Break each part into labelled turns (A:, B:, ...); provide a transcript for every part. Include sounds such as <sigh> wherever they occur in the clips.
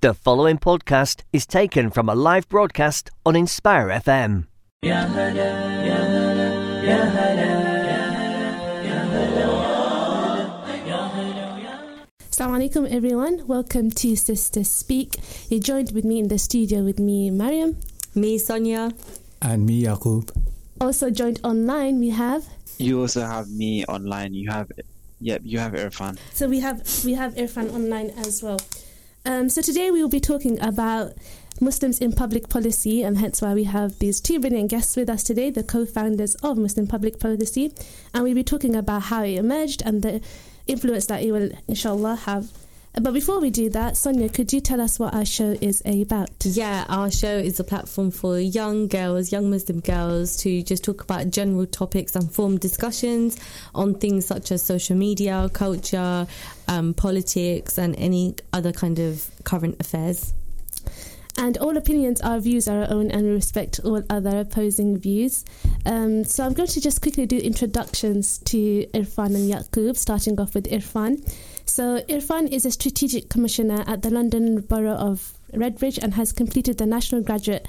A: The following podcast is taken from a live broadcast on Inspire FM.
B: Assalamu alaikum everyone. Welcome to Sister Speak. You joined with me in the studio with me, Maryam.
C: Me, Sonia.
D: And me, Yakub.
B: Also joined online we have
E: You also have me online. You have, yep, you have Irfan.
B: so we have we have Irfan online as well. Um, so today we will be talking about Muslims in public policy, and hence why we have these two brilliant guests with us today, the co-founders of Muslim Public Policy, and we'll be talking about how it emerged and the influence that it will, inshallah, have. But before we do that, Sonia, could you tell us what our show is about?
C: Yeah, our show is a platform for young girls, young Muslim girls, to just talk about general topics and form discussions on things such as social media, culture, um, politics, and any other kind of current affairs.
B: And all opinions are views are our own, and we respect all other opposing views. Um, so I'm going to just quickly do introductions to Irfan and Yakub, starting off with Irfan. So Irfan is a strategic commissioner at the London Borough of Redbridge and has completed the National Graduate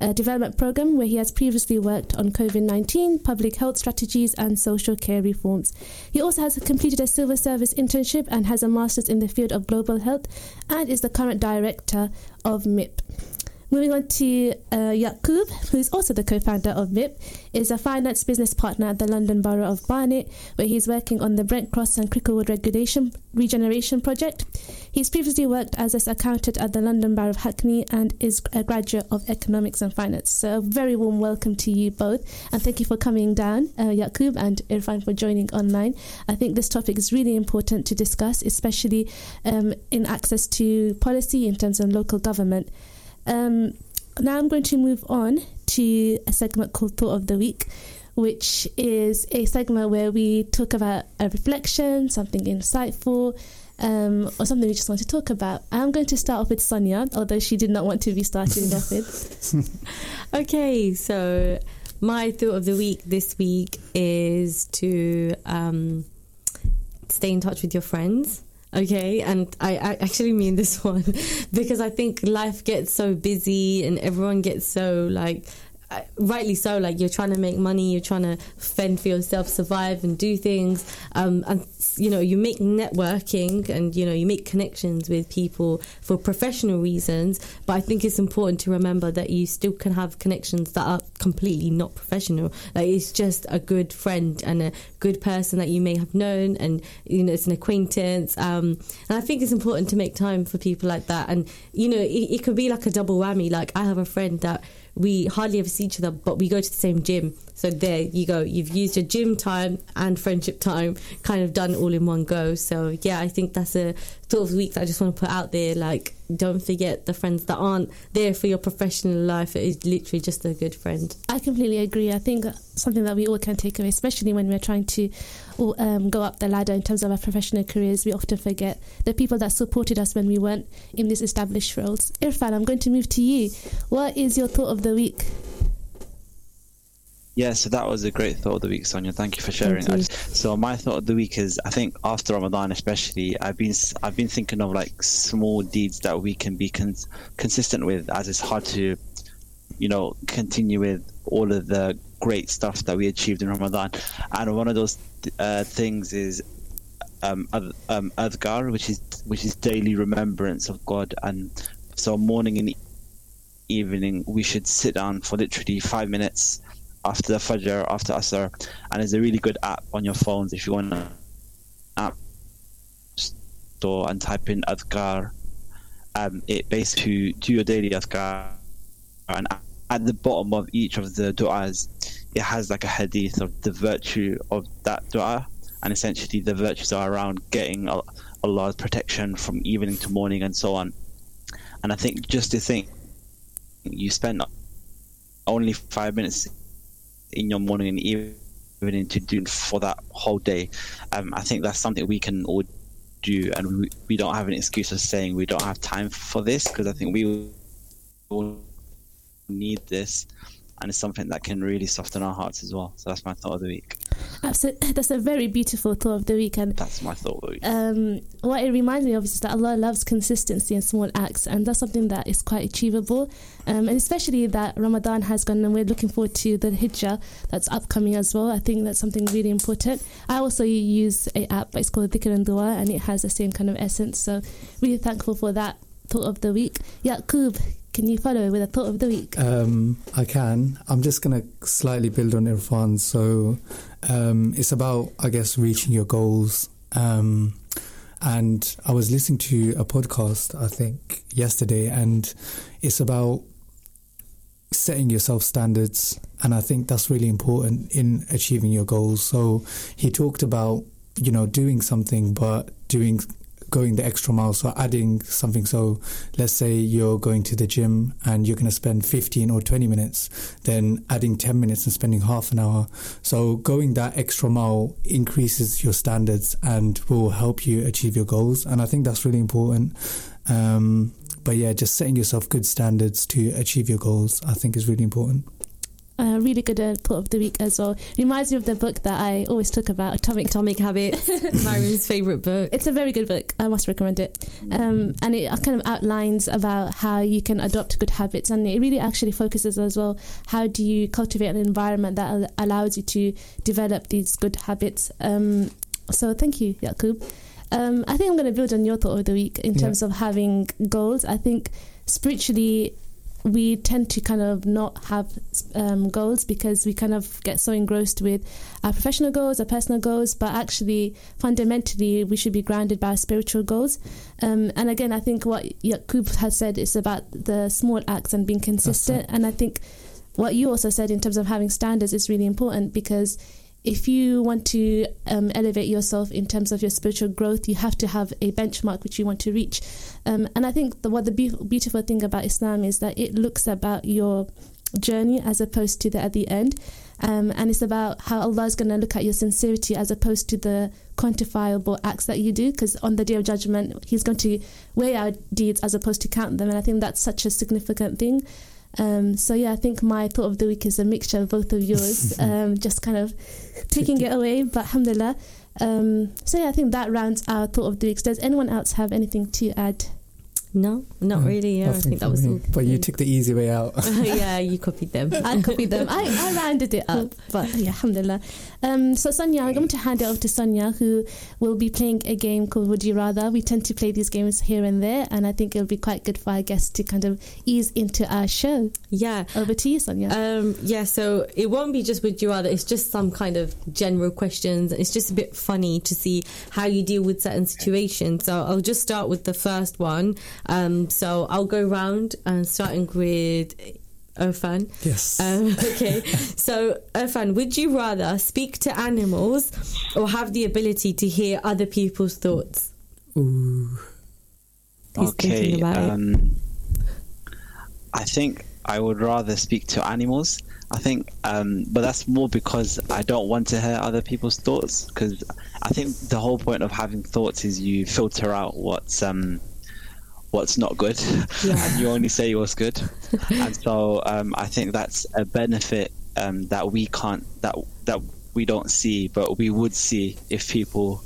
B: uh, Development Programme, where he has previously worked on COVID 19, public health strategies, and social care reforms. He also has completed a civil service internship and has a master's in the field of global health and is the current director of MIP. Moving on to uh, Yakub, who is also the co-founder of MIP, is a finance business partner at the London Borough of Barnet, where he's working on the Brent Cross and Cricklewood Regulation Regeneration Project. He's previously worked as an accountant at the London Borough of Hackney and is a graduate of economics and finance. So a very warm welcome to you both, and thank you for coming down, uh, Yakub and Irfan, for joining online. I think this topic is really important to discuss, especially um, in access to policy in terms of local government. Um, now I'm going to move on to a segment called Thought of the Week, which is a segment where we talk about a reflection, something insightful, um, or something we just want to talk about. I'm going to start off with Sonia, although she did not want to be starting off with. <laughs>
C: Okay, so my thought of the week this week is to um, stay in touch with your friends. Okay, and I, I actually mean this <laughs> one because I think life gets so busy and everyone gets so like rightly so like you're trying to make money you're trying to fend for yourself survive and do things um, and you know you make networking and you know you make connections with people for professional reasons but i think it's important to remember that you still can have connections that are completely not professional. Like it's just a good friend and a good person that you may have known and you know it's an acquaintance um, and i think it's important to make time for people like that and you know it, it could be like a double whammy like i have a friend that we hardly ever see each other, but we go to the same gym. So there you go. You've used your gym time and friendship time, kind of done all in one go. So yeah, I think that's a thought of week that I just want to put out there. Like, don't forget the friends that aren't there for your professional life. It is literally just a good friend.
B: I completely agree. I think something that we all can take away, especially when we're trying to um, go up the ladder in terms of our professional careers, we often forget the people that supported us when we weren't in these established roles. Irfan, I'm going to move to you. What is your thought of the week?
E: Yeah, so that was a great thought of the week, Sonia. Thank you for sharing.
B: You.
E: just, so my thought of the week is, I think after Ramadan, especially, I've been I've been thinking of like small deeds that we can be cons- consistent with, as it's hard to, you know, continue with all of the great stuff that we achieved in Ramadan. And one of those uh, things is um, um, adhkar, which is which is daily remembrance of God. And so morning and evening, we should sit down for literally five minutes after the Fajr, after Asr, and there's a really good app on your phones if you want to app store and type in Adhkar. Um, it basically do your daily Adhkar, and at the bottom of each of the du'as, it has like a hadith of the virtue of that du'a, and essentially the virtues are around getting Al- Allah's protection from evening to morning and so on. And I think just to think, you spend only five minutes in your morning and evening to do for that whole day. Um, I think that's something we can all do, and we, we don't have an excuse of saying we don't have time for this because I think we all need this. And it's something that can really soften our hearts as well. So that's my thought of the week.
B: Absolutely, <laughs> that's a very beautiful thought of the week, and
E: That's my thought of the week.
B: um, what it reminds me of is that Allah loves consistency and small acts, and that's something that is quite achievable. Um, and especially that Ramadan has gone, and we're looking forward to the Hijjah that's upcoming as well. I think that's something really important. I also use a app, it's called Dhikr and Dua, and it has the same kind of essence. So, really thankful for that thought of the week. Yakub, can you follow with a thought of the week?
D: Um, I can. I'm just going to slightly build on Irfan. So um, it's about, I guess, reaching your goals. Um, and I was listening to a podcast, I think, yesterday, and it's about setting yourself standards. And I think that's really important in achieving your goals. So he talked about, you know, doing something, but doing going the extra mile so adding something. So let's say you're going to the gym and you're going to spend 15 or 20 minutes then adding 10 minutes and spending half an hour. So going that extra mile increases your standards and will help you achieve your goals and i think that's really important. Um, but yeah just setting yourself good standards to achieve your goals i think is really important
B: A really good uh, thought of the week as well. Reminds me of the book that I always talk about, Atomic
C: Atomic Habits, <laughs> <laughs> Maryam's favorite book.
B: It's a very good book. I must recommend it. Um, and it kind of outlines about how you can adopt good habits, and it really actually focuses as well. How do you cultivate an environment that al- allows you to develop these good habits? Um, so thank you, Yakub. Um, I think I'm going to build on your thought of the week in
D: Yeah.
B: terms of having goals. I think spiritually. We tend to kind of not have um, goals because we kind of get so engrossed with our professional goals, our personal goals, but actually, fundamentally, we should be grounded by our spiritual goals. Um, and again, I think what Yakub has said is about the small acts and being consistent. And I think what you also said in terms of having standards is really important because if you want to um, elevate yourself in terms of your spiritual growth, you have to have a benchmark which you want to reach. Um, and I think the, what the be- beautiful thing about Islam is that it looks about your journey as opposed to the at the end. Um, and it's about how Allah is going to look at your sincerity as opposed to the quantifiable acts that you do. Because on the day of judgment, He's going to weigh our deeds as opposed to count them. And I think that's such a significant thing. Um, so yeah, I think my thought of the week is a mixture of both of yours, <laughs> um, just kind of taking it away. But alhamdulillah. Um, so yeah, I think that rounds our thought of the week. Does anyone else have anything to add?
C: No, not
D: No,
C: really. Yeah, I think that was
D: me.
C: all.
D: but you took the easy way out <laughs>
C: yeah, you copied them.
B: I copied them. I, I rounded it up, <laughs> but yeah, alhamdulillah. Um, so Sonia, I'm going to hand it over to Sonia, who will be playing a game called Would You Rather. We tend to play these games here and there, and I think it'll be quite good for our guests to kind of ease into our show.
C: Yeah.
B: Over to you, Sonia.
C: Um, yeah, so it won't be just with you rather. It's just some kind of general questions. It's just a bit funny to see how you deal with certain situations. So I'll just start with the first one. Um, so I'll go round and starting with Irfan.
D: yes
C: Um, <laughs> okay, so Irfan, would you rather speak to animals or have the ability to hear other people's thoughts?
D: Ooh.
C: He's
E: okay.
C: thinking about it.
E: um, I think I would rather speak to animals. I think, um, but that's more because I don't want to hear other people's thoughts. Because I think the whole point of having thoughts is you filter out what's um, what's not good, <laughs> and you only say what's good. <laughs> and so um, I think that's a benefit um, that we can't that that we don't see, but we would see if people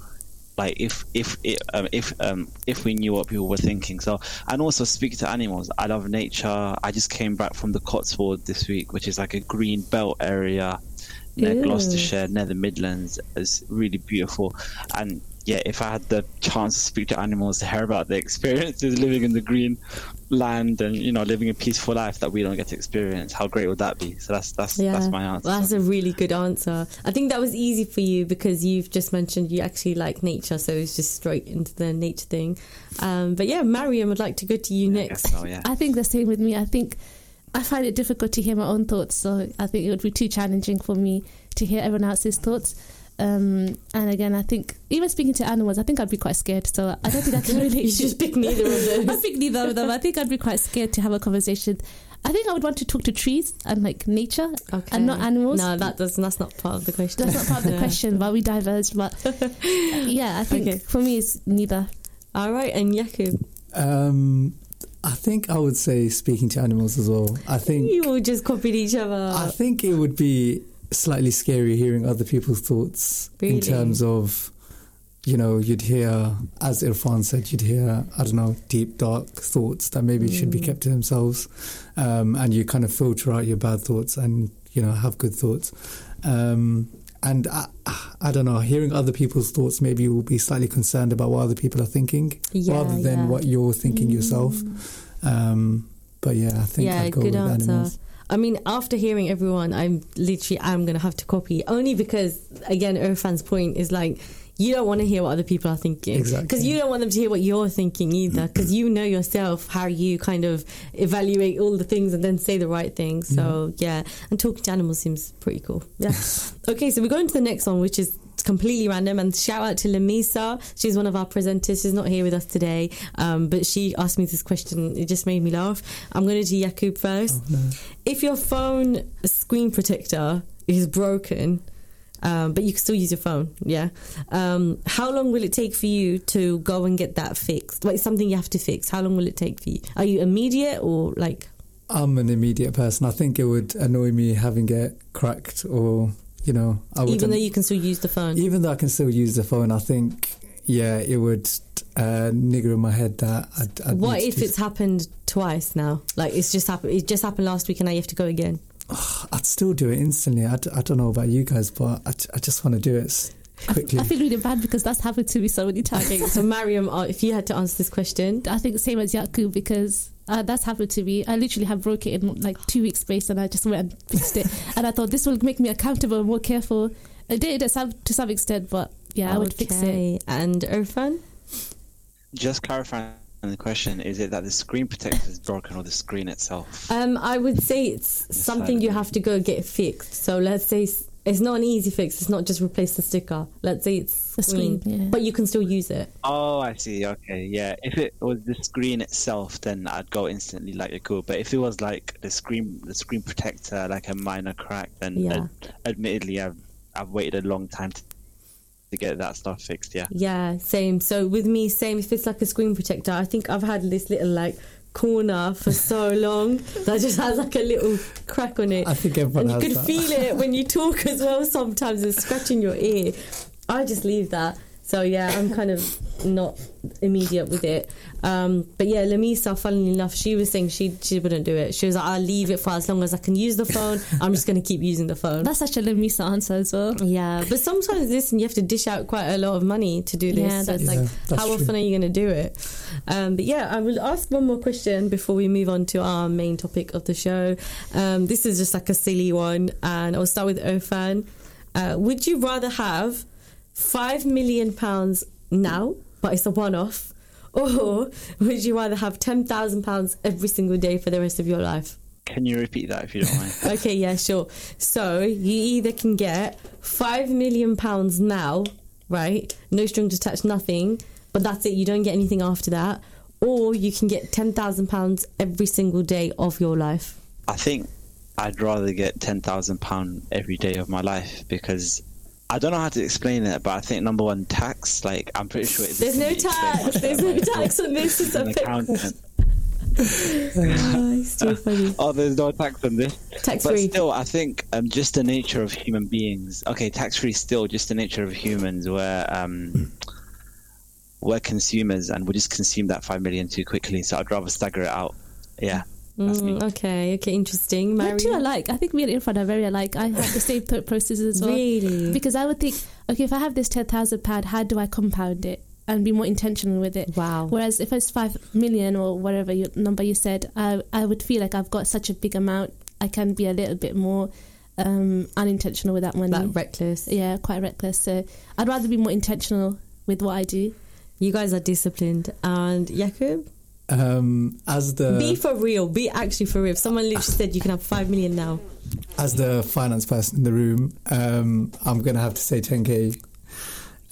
E: like if if if um, if um if we knew what people were thinking. So and also speak to animals. I love nature. I just came back from the cotswold this week which is like a green belt area. Near
C: Ew.
E: gloucestershire near the midlands. It's really beautiful. And yeah if i had the chance to speak to animals to hear about their experiences <laughs> living in the green land and you know living a peaceful life that we don't get to experience how great would that be so that's that's that's my answer
C: That's a really good answer. I think that was easy for you because you've just mentioned you actually like nature, so it's just straight into the nature thing. Um, but yeah, Maryam would like to go to you
E: I guess
C: next.
E: so, yeah
B: I think the same with me. I think I find it difficult to hear my own thoughts, so I think it would be too challenging for me to hear everyone else's thoughts. Um, and again, I think even speaking to animals, I think I'd be quite scared. So I don't think I can <laughs> relate.
C: You
B: to-
C: just pick neither of <laughs>
B: them.
C: I
B: pick neither of them. I think I'd be quite scared to have a conversation. I think I would want to talk to trees and like nature
C: Okay.
B: and not animals.
C: No, that does that's not part of the question.
B: That's not part of the <laughs> question, but we diverge. But yeah, I think
C: Okay.
B: for me, it's neither.
C: All right, and Yakub.
D: Um, I think I would say speaking to animals as well. I think
C: You all just copied each other.
D: I think it would be slightly scary hearing other people's thoughts
C: Really?
D: in terms of, you know, you'd hear, as Irfan said, you'd hear, I don't know, deep, dark thoughts that maybe should be
C: Mm.
D: kept to themselves. Um, and you kind of filter out your bad thoughts and, you know, have good thoughts. Um, and I, I don't know, hearing other people's thoughts, maybe you'll be slightly concerned about what other people are thinking
C: Yeah,
D: rather than
C: yeah.
D: what you're thinking yourself. Um, but yeah, I think
C: yeah,
D: I'd go
C: good
D: with
C: answer.
D: animals.
C: I mean, after hearing everyone, I'm literally I'm gonna have to copy only because again, Irfan's point is like you don't want to hear what other people are thinking
D: Exactly.
C: because you don't want them to hear what you're thinking either mm. because you know yourself how you kind of evaluate all the things and then say the right thing. So mm-hmm. yeah, and talking to animals seems pretty cool. Yeah. <laughs> okay, so we're going to the next one, which is completely random. And shout out to Lamisa. She's one of our presenters. She's not here with us today. Um, but she asked me this question. It just made me laugh. I'm going to do Yakub first. If your phone screen protector is broken um, but you can still use your phone yeah um, how long will it take for you to go and get that fixed? Like something you have to fix. How long will it take for you? Are you immediate or like?
D: I'm an immediate person. I think it would annoy me having it cracked or, you know, I would
C: even though you can still use the phone
D: even though I can still use the phone, I think, yeah, it would uh, nigger in my head that I'd, I'd
C: what if
D: do-
C: it's happened twice now like it's just happened it just happened last week and now you have to go again
D: I'd still do it instantly. I, d- I don't know about you guys, but I, j- I just want to do it quickly.
B: I feel really bad because that's happened to me so many times. <laughs>
C: so maryam uh, if you had to answer this question
B: I think same as Yakub because uh, that's happened to me. I literally have broke it in like two weeks space and I just went and <laughs> fixed it. and I thought this will make me accountable and more careful. I did to some, to some extent, but yeah, I would fix it.
C: And Irfan?
E: Just clarifying the question: Is it that the screen protector is broken or the screen itself?
C: Um, I would say it's something you have to go get fixed. So let's say s- it's not an easy fix. It's not just replace the sticker. Let's say it's
B: The
C: screen,
B: screen, yeah.
C: but you can still use it.
E: Oh, I see. Okay, yeah. If it was the screen itself, then I'd go instantly like a cool. But if it was like the screen, the screen protector, like a minor crack, then
C: Yeah.
E: ad- admittedly, I've I've waited a long time to, to get that stuff fixed. Yeah.
C: Yeah, same. So with me, same. If it's like a screen protector, I think I've had this little like corner for so long that just has like a little crack on it.
D: I think everyone
C: and you can
D: that.
C: feel it when you talk as well sometimes it's scratching your ear i just leave that so yeah i'm kind of not immediate with it. Um, but yeah lamisa funnily enough she was saying she she wouldn't do it. She was like i'll leave it for as long as i can use the phone. I'm just going to keep using the phone.
B: That's such a Lamisa answer as well.
C: yeah but sometimes listen you have to dish out quite a lot of money to do this.
B: Yeah,
C: so it's
B: that's-
C: like
D: that's
C: how
D: true.
C: often are you going to do it? Um, but yeah i will ask one more question before we move on to our main topic of the show. Um, this is just like a silly one and i'll start with Irfan. uh, would you rather have five million pounds now but it's a one-off <laughs> or would you rather have ten thousand pounds every single day for the rest of your life
E: Can you repeat that if you don't mind? <laughs>
C: Okay, yeah, sure. So you either can get five million pounds now, right? No strings attached, nothing, but that's it. You don't get anything after that, or you can get ten thousand pounds every single day of your life.
E: I think I'd rather get ten thousand pound every day of my life because I don't know how to explain it, but I think number one tax. Like I'm pretty sure it's
C: There's no tax. There's no tax on this. It's a
E: an accountant.
C: Oh, it's too funny.
E: Oh, there's no tax on this.
C: Tax
E: But
C: free.
E: still, I think um, just the nature of human beings. Okay, tax free. Still, just the nature of humans. Where um, we're consumers and we just consume that five million too quickly. So I'd rather stagger it out. Yeah.
C: Mm, okay, okay, interesting.
B: We're too alike. I think me and Irfan are very alike. I have the same thought process as well.
C: really?
B: Because I would think, okay, if I have this ten thousand pound, how do I compound it and be more intentional with it?
C: Wow.
B: Whereas if it's five million or whatever you, number you said, I I would feel like I've got such a big amount. I can be a little bit more um, unintentional with that money.
C: Like reckless.
B: yeah, quite reckless. So I'd rather be more intentional with what I do.
C: You guys are disciplined. And Yakub?
D: Um, as the
C: be for real. Be actually for real. If someone literally said you can have five million now.
D: as the finance person in the room, um, I'm gonna have to say 10k.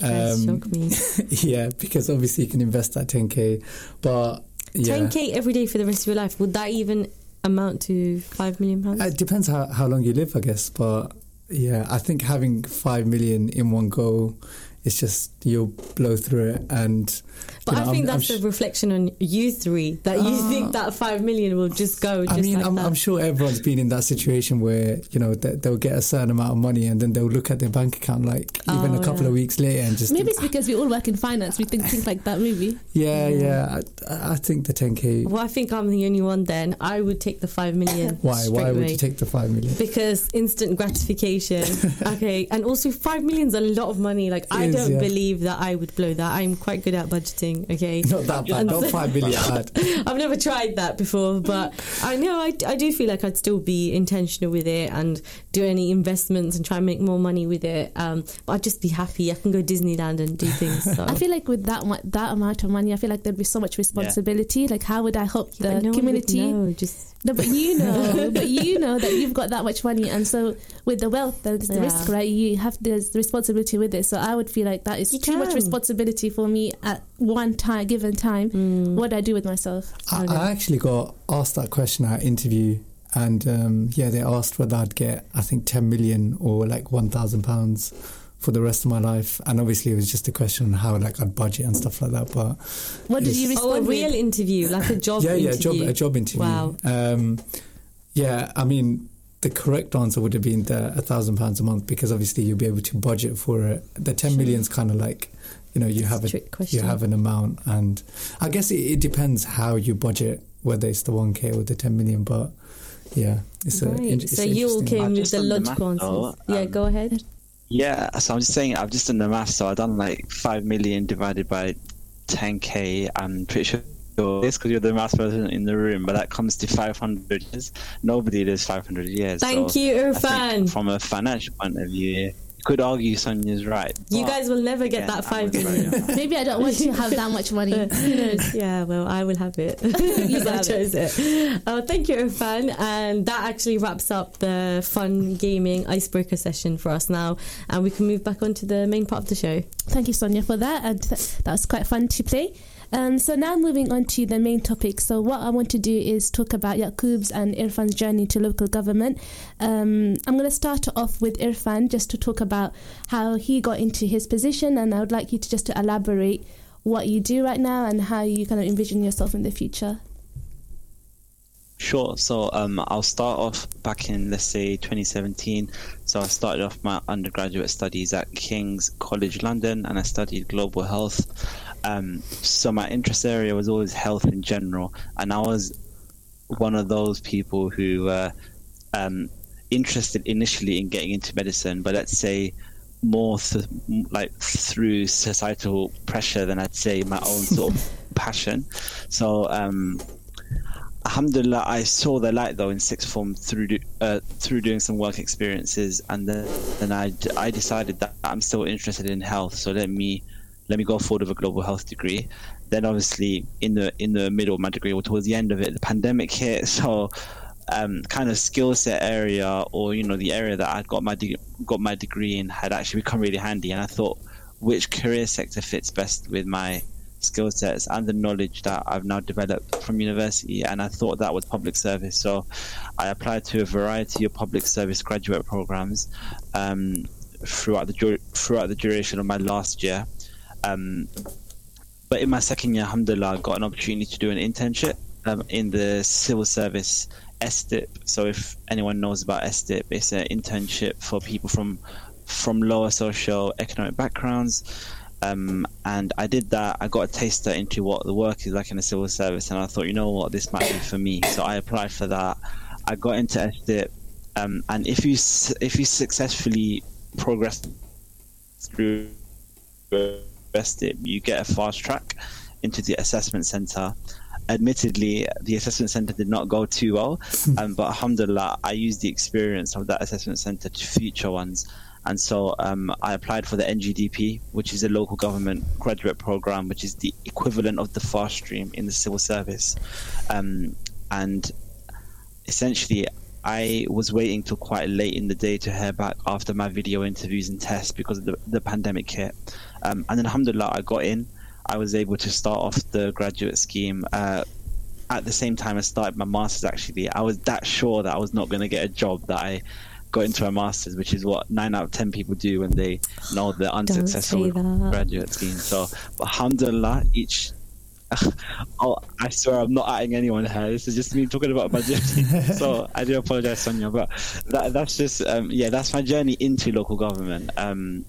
D: Um,
C: me. <laughs>
D: yeah, because obviously you can invest that 10k, but yeah,
C: 10k every day for the rest of your life. Would that even amount to five million pounds?
D: it depends how how long you live, I guess. But yeah, I think having five million in one go is just you'll blow through it and
C: But
D: you know,
C: I think
D: I'm- I'm
C: that's
D: sh-
C: a reflection on you three that you ah. think that five million will just go. Just
D: I mean,
C: like
D: I'm,
C: that.
D: I'm sure everyone's been in that situation where you know they, they'll get a certain amount of money and then they'll look at their bank account like oh, even
C: Oh,
D: a couple
C: yeah.
D: of weeks later and just
B: Maybe
D: think,
B: it's because we all work in finance. We think think like that. Maybe.
D: yeah, yeah. I, I think the 10k.
C: Well, I think I'm the only one. Then I would take the five million. <laughs>
D: Why?
C: straight
D: Why would you take the five million?
C: Because instant gratification. <laughs> okay, and also five million's a lot of money. Like I
D: is,
C: don't
D: yeah.
C: believe that I would blow that. I'm quite good at budgeting. Okay, <laughs>
D: Not that bad. Not five million bad.
C: I've never tried that before, but I know I, I do feel like I'd still be intentional with it and do any investments and try and make more money with it. Um, but I'd just be happy. I can go Disneyland and do things. So. <laughs>
B: I feel like with that that amount of money, I feel like there'd be so much responsibility. Like, how would I help the
C: but no one would
B: community?
C: know, just
B: No, but you <laughs> know, but you know that you've got that much money, and so with the wealth, there's the
C: Yeah.
B: risk, right? You have there's the responsibility with it. So I would feel like that is
C: You
B: too much responsibility for me at one time, given time.
C: Mm.
B: What do I do with myself?
D: I,
C: Okay.
D: I actually got asked that question at interview, and um, yeah, they asked whether I'd get I think 10 million or like 1,000 pounds for the rest of my life, and obviously it was just a question on how like I'd budget and stuff like that. But
B: What did
D: Yes.
B: you
C: oh, a real
B: with?
C: interview, like a job
D: yeah, yeah, a
C: interview.
D: job, a job interview.
C: Wow.
D: Um, yeah, I mean. The correct answer would have been the a thousand pounds a month because obviously you'll be able to budget for it. The ten
C: Sure.
D: million's kind of like, you know, you have a
C: Trick question.
D: you have an amount, and I guess it, it depends how you budget, whether it's the one k or the ten million. But yeah, it's a.
C: Right.
D: in- it's
C: so you all
D: interesting-
C: came with the logical
E: math, though.
C: Yeah,
E: Um,
C: go ahead.
E: Yeah, so I'm just saying I've just done the math. So I've done like five million divided by 10k. I'm pretty sure it's because you're the math person in the room, but that comes to 500 years. Nobody lives 500 years.
C: Thank
E: so
C: you,
E: I
C: Irfan.
E: From a financial point of view, you could argue Sonia's right.
C: You guys will never get
E: again,
C: that
E: I'm
C: five
E: with
C: million.
E: Sonia.
B: Maybe I don't want to have that much money. <laughs> Who knows?
C: yeah, well, I will have it. <laughs> <laughs> Because I chose it. Uh, thank you, Irfan. And that actually wraps up the fun gaming icebreaker session for us now. And we can move back on to the main part of the show.
B: Thank you, Sonia, for that. And th- that was quite fun to play. Um, so now moving on to the main topic. So what I want to do is talk about Yakub's and Irfan's journey to local government. Um, I'm going to start off with Irfan just to talk about how he got into his position, and I would like you to just to elaborate what you do right now and how you kind of envision yourself in the future.
E: Sure. So um, I'll start off back in, let's say, 2017. So I started off my undergraduate studies at King's College London and I studied global health. Um, so my interest area was always health in general. And I was one of those people who uh, um, interested initially in getting into medicine, but let's say more th- like through societal pressure than I'd say my own sort of <laughs> passion. So um, Alhamdulillah, I saw the light though in sixth form through do- uh, through doing some work experiences, and then, then I, d- I decided that I'm still interested in health. So let me let me go forward with a global health degree. Then obviously in the in the middle of my degree or towards the end of it, the pandemic hit. <laughs> So um, kind of skill set area or you know the area that I got my de- got my degree in had actually become really handy, and I thought which career sector fits best with my skill sets and the knowledge that I've now developed from university. And I thought that was public service. So I applied to a variety of public service graduate programs um, throughout the throughout the duration of my last year. Um, but in my second year, alhamdulillah, I got an opportunity to do an internship um, in the civil service SDIP. So if anyone knows about SDIP, it's an internship for people from from lower socio economic backgrounds. Um, and I did that. I got a taster into what the work is like in the civil service, and I thought, you know what, this might be for me. So I applied for that. I got into SDIP, um, and if you if you successfully progress through You get a fast track into the assessment center. Admittedly, the assessment center did not go too well, <laughs> um, but alhamdulillah, I used the experience of that assessment center to future ones. And so um, I applied for the NGDP, which is a local government graduate program, which is the equivalent of the fast stream in the civil service. Um, and essentially, I was waiting till quite late in the day to hear back after my video interviews and tests because of the, the pandemic hit. Um, and then, alhamdulillah, I got in. I was able to start off the graduate scheme uh, at the same time I started my master's. Actually, I was that sure that I was not going to get a job that I got into a master's, which is what nine out of ten people do when they know they're unsuccessful graduate scheme. So, but alhamdulillah, each <laughs> oh, I swear I'm not adding anyone here. This is just me talking about my journey. <laughs> so I do apologize, Sonia, but that, that's just um, yeah, that's my journey into local government. Um,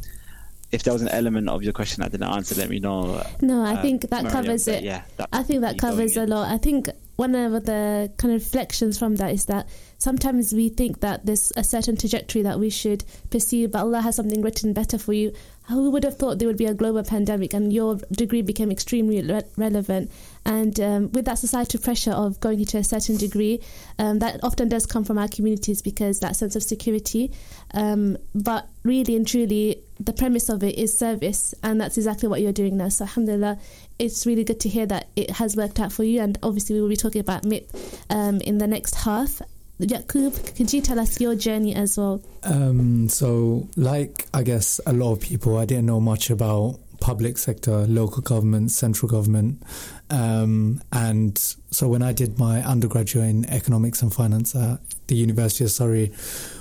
E: if there was an element of your question I didn't answer, let me know.
B: No, I uh, think that Maryam, covers it. Yeah, I think that covers a lot. I think one of the kind of reflections from that is that sometimes we think that there's a certain trajectory that we should pursue, but Allah has something written better for you. Who would have thought there would be a global pandemic and your degree became extremely re- relevant? And um, with that societal pressure of going into a certain degree, um, that often does come from our communities because that sense of security. Um, but really and truly, the premise of it is service, and that's exactly what you're doing now. So, alhamdulillah, it's really good to hear that it has worked out for you. And obviously, we will be talking about MIP um, in the next half. Yakub, could you tell us your journey as well?
D: Um, so, like I guess a lot of people, I didn't know much about public sector, local government, central government. Um, and so when I did my undergraduate in economics and finance at the University of Surrey,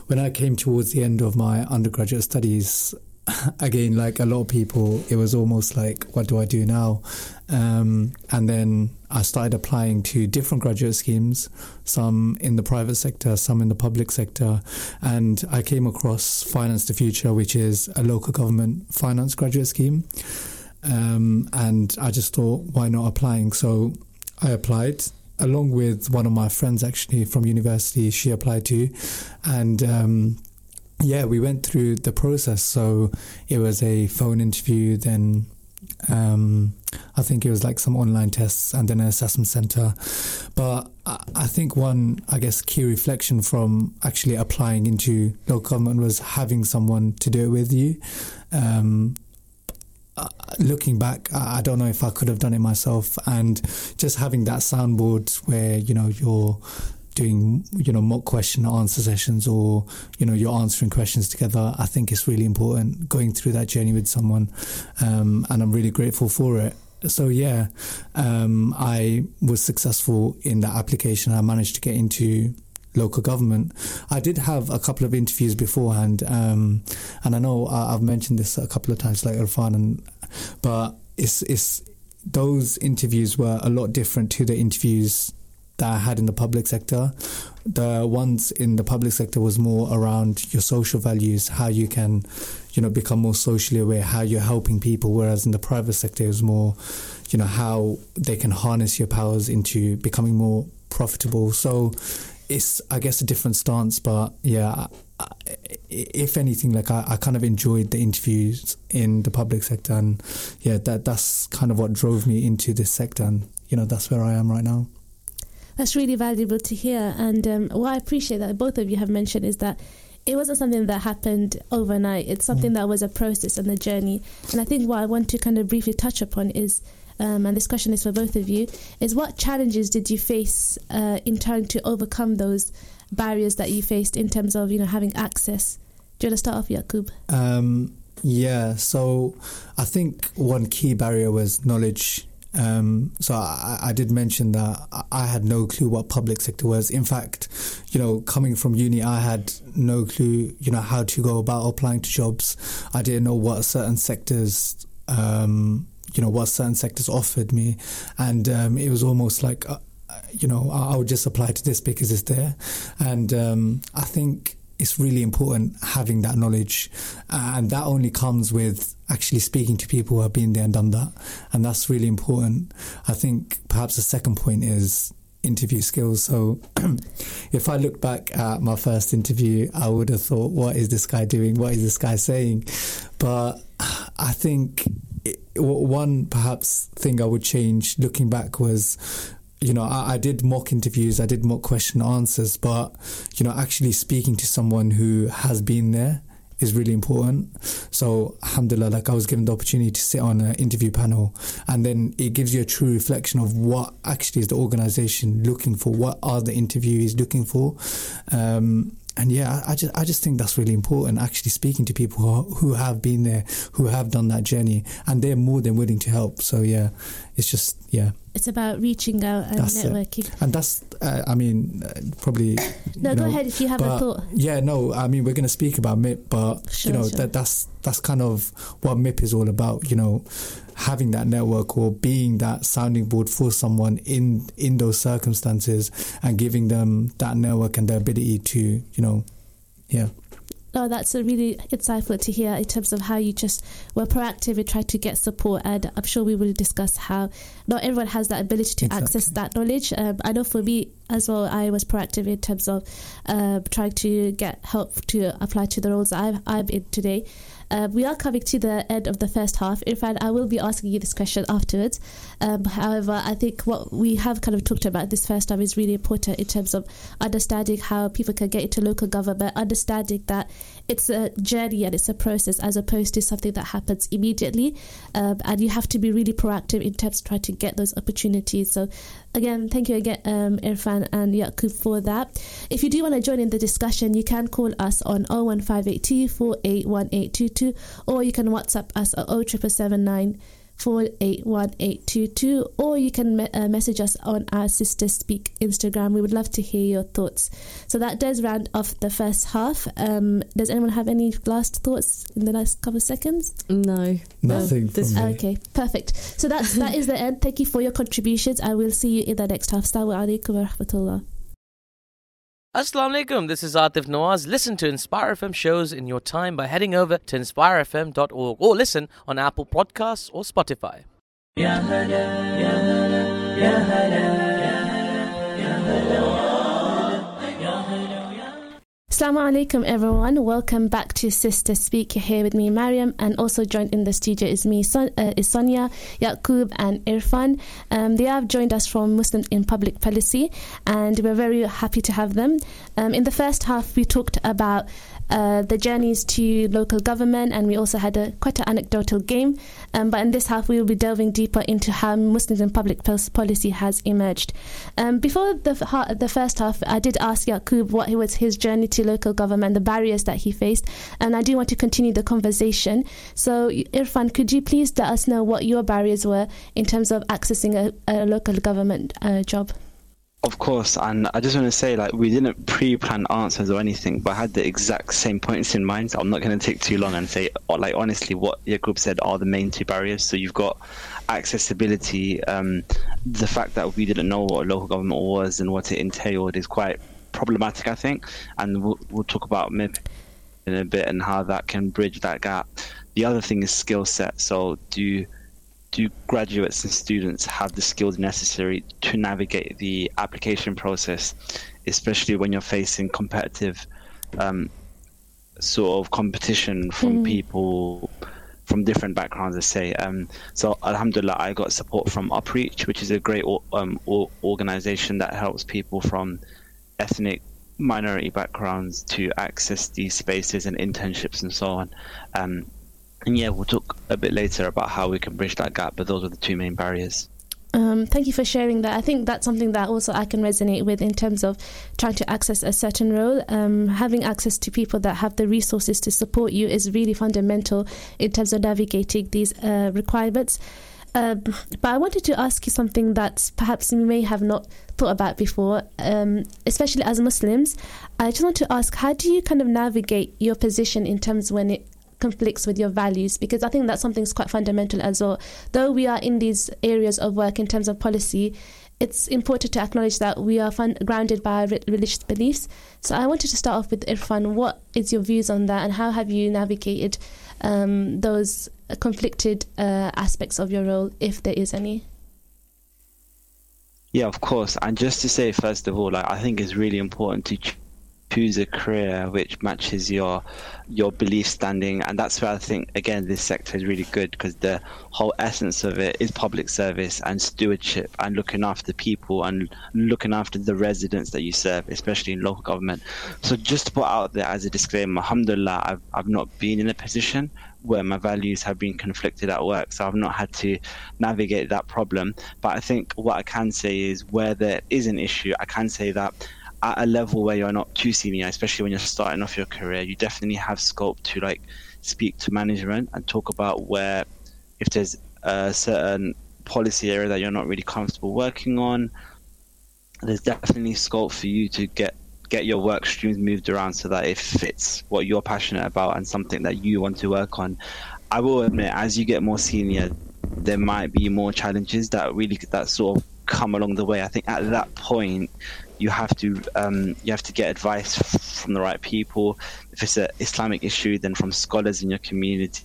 D: when I came towards the end of my undergraduate studies, <laughs> again, like a lot of people, it was almost like, what do I do now? Um, and then I started applying to different graduate schemes, some in the private sector, some in the public sector. And I came across Finance the Future, which is a local government finance graduate scheme. Um, and I just thought, why not applying? So I applied along with one of my friends actually from university. She applied to. And, um, yeah, we went through the process. So it was a phone interview, then um, I think it was like some online tests and then an assessment center. But I think one, I guess, key reflection from actually applying into local government was having someone to do it with you. Um, uh, looking back, I don't know if I could have done it myself, and just having that soundboard where you know you're doing you know mock question answer sessions or you know you're answering questions together i think it's really important going through that journey with someone um, and i'm really grateful for it. So yeah um, i was successful in that application. I managed to get into local government. I did have a couple of interviews beforehand um, and i know i've mentioned this a couple of times like irfan and but it's it's those interviews were a lot different to the interviews that I had in the public sector. The ones in the public sector was more around your social values, how you can, you know, become more socially aware, how you're helping people. Whereas in the private sector, it was more, you know, how they can harness your powers into becoming more profitable. So it's, I guess, a different stance. But yeah, if anything, like I, I kind of enjoyed the interviews in the public sector, and yeah, that that's kind of what drove me into this sector, and you know, that's where I am right now
B: that's really valuable to hear. And um, what I appreciate that both of you have mentioned is that it wasn't something that happened overnight. It's something mm. that was a process and a journey. And I think what I want to kind of briefly touch upon is, um, and this question is for both of you, is what challenges did you face uh, in trying to overcome those barriers that you faced in terms of you know having access? Do you want to start off, Yakub?
D: Um, yeah. So I think one key barrier was knowledge um, so I, I, did mention that I had no clue what public sector was. In fact, you know, coming from uni, I had no clue, you know, how to go about applying to jobs. I didn't know what certain sectors, um, you know, what certain sectors offered me, and um, it was almost like, uh, you know, I, I, would just apply to this because it's there, and um, I think it's really important having that knowledge, uh, and that only comes with actually speaking to people who have been there and done that, and that's really important. I think perhaps the second point is interview skills. So <clears throat> if I look back at my first interview, I would have thought, what is this guy doing? What is this guy saying? But I think it, one perhaps thing I would change looking back was you know, I, I, did mock interviews, I did mock question answers, but you know, actually speaking to someone who has been there is really important. So, alhamdulillah, like I was given the opportunity to sit on an interview panel, and then it gives you a true reflection of what actually is the organization looking for, what are the interviewees looking for. Um, and yeah, I, I, just I just think that's really important. Actually, speaking to people who, who have been there, who have done that journey, and they're more than willing to help. So yeah, it's just yeah,
B: it's about reaching out and
D: That's it.
B: networking.
D: and that's uh, I mean uh, probably <clears throat>
B: No, go
D: know,
B: ahead if you have a thought.
D: Yeah, no, I mean we're going to speak about MIP, but
B: Sure,
D: you know
B: sure.
D: that that's that's kind of what MIP is all about. You know, having that network or being that sounding board for someone in in those circumstances and giving them that network and the ability to you know, yeah,
B: Oh, that's a really insightful to hear in terms of how you just were proactive and tried to get support. And I'm sure we will discuss how not everyone has that ability to
D: Exactly.
B: access that knowledge. Um, I know for me as well, I was proactive in terms of uh, trying to get help to apply to the roles I've, I'm in today. Uh, we are coming to the end of the first half. In fact, I will be asking you this question afterwards. Um, however, I think what we have kind of talked about this first time is really important in terms of understanding how people can get into local government, understanding that it's a journey and it's a process as opposed to something that happens immediately. Um, and you have to be really proactive in terms of trying to get those opportunities. So, again, thank you again, um, Irfan and Yakub, for that. If you do want to join in the discussion, you can call us on 01582 481822 or you can WhatsApp us at 07779 481822 or you can me- uh, message us on our Sister Speak Instagram. We would love to hear your thoughts. So that does round off the first half. Um, does anyone have any last thoughts in the last couple of seconds?
C: No.
D: nothing
C: this-
D: from me.
B: Okay, perfect. So that's that is the end. Thank you for your contributions. I will see you in the next half. Assalamu alaikum wa rahmatullah.
F: Assalamu alaikum, this is Atif Nawaz. Listen to Inspire FM shows in your time by heading over to inspirefm.org or listen on Apple Podcasts or Spotify.
B: Assalamu alaikum everyone. Welcome back to Sister Speak. You're here with me, Maryam, and also joined in the studio is me, Son- uh, is Sonia, Yakub, and Irfan. Um, they have joined us from Muslims in Public Policy, and we're very happy to have them. Um, in the first half, we talked about uh, the journeys to local government, and we also had a quite an anecdotal game. Um, but in this half, we will be delving deeper into how Muslims in public policy has emerged. Um, before the ha- the first half, I did ask Yakub what was his journey to local government, the barriers that he faced, and I do want to continue the conversation. So, Irfan, could you please let us know what your barriers were in terms of accessing a, a local government uh, job?
E: Of course, and I just want to say, like, we didn't pre-plan answers or anything, but I had the exact same points in mind. So I'm not going to take too long and say, like, honestly, what Yakub said are the main two barriers. So you've got accessibility. Um, the fact that we didn't know what local government was and what it entailed is quite problematic, I think. And we'll, we'll talk about MIP in a bit and how that can bridge that gap. The other thing is skill set. So do do graduates and students have the skills necessary to navigate the application process, especially when you're facing competitive um, sort of competition from people from different backgrounds, let's say. Um, so, Alhamdulillah, I got support from Upreach, which is a great um, organization that helps people from ethnic minority backgrounds to access these spaces and internships and so on. Um, and yeah, we'll talk a bit later about how we can bridge that gap, but those are the two main barriers.
B: Um, thank you for sharing that. I think that's something that also I can resonate with in terms of trying to access a certain role. Um, having access to people that have the resources to support you is really fundamental in terms of navigating these uh, requirements. Um, but I wanted to ask you something that perhaps you may have not thought about before, um, especially as Muslims. I just want to ask, how do you kind of navigate your position in terms when it conflicts with your values because I think that's something that's quite fundamental as well. Though we are in these areas of work in terms of policy, it's important to acknowledge that we are fun- grounded by re- religious beliefs. So I wanted to start off with Irfan. What is your views on that, and how have you navigated um, those conflicted uh, aspects of your role, if there is any?
E: Yeah, of course. And just to say, first of all, like I think it's really important to choose a career which matches your your belief standing, and that's where I think again this sector is really good because the whole essence of it is public service and stewardship and looking after people and looking after the residents that you serve, especially in local government. So just to put out there as a disclaimer, alhamdulillah, I've I've not been in a position where my values have been conflicted at work. So I've not had to navigate that problem. But I think what I can say is where there is an issue, I can say that at a level where you're not too senior, especially when you're starting off your career, you definitely have scope to like speak to management and talk about where if there's a certain policy area that you're not really comfortable working on, there's definitely scope for you to get get your work streams moved around so that it fits what you're passionate about and something that you want to work on. I will admit, as you get more senior, there might be more challenges that really that sort of come along the way. I think at that point, you have to um, you have to get advice from the right people. If it's an Islamic issue, then from scholars in your community.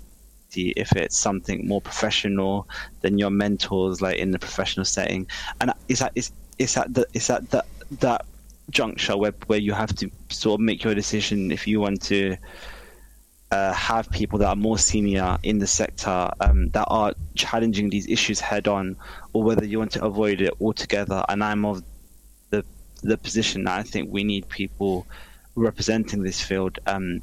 E: If it's something more professional, then your mentors, like in the professional setting, and it's at it's, it's the that that juncture where where you have to sort of make your decision if you want to uh, have people that are more senior in the sector um, that are challenging these issues head on, or whether you want to avoid it altogether. And I'm of the position that I think we need people representing this field um,